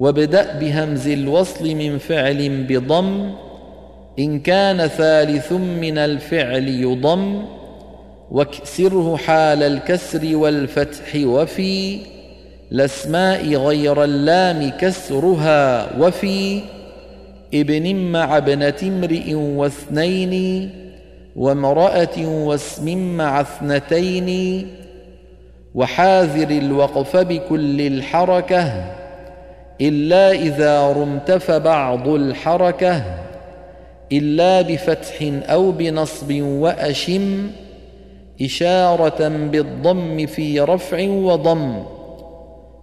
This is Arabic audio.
وابدأ بهمز الوصل من فعل بضم إن كان ثالث من الفعل يضم واكسره حال الكسر والفتح وفي الاسماء غير اللام كسرها وفي ابن مع ابنة امرئ واثنين وامرأة واسم مع اثنتين وحاذر الوقف بكل الحركة. إلا إذا رمت فبعض الحركة إلا بفتح أو بنصب وأشم إشارة بالضم في رفع وضم.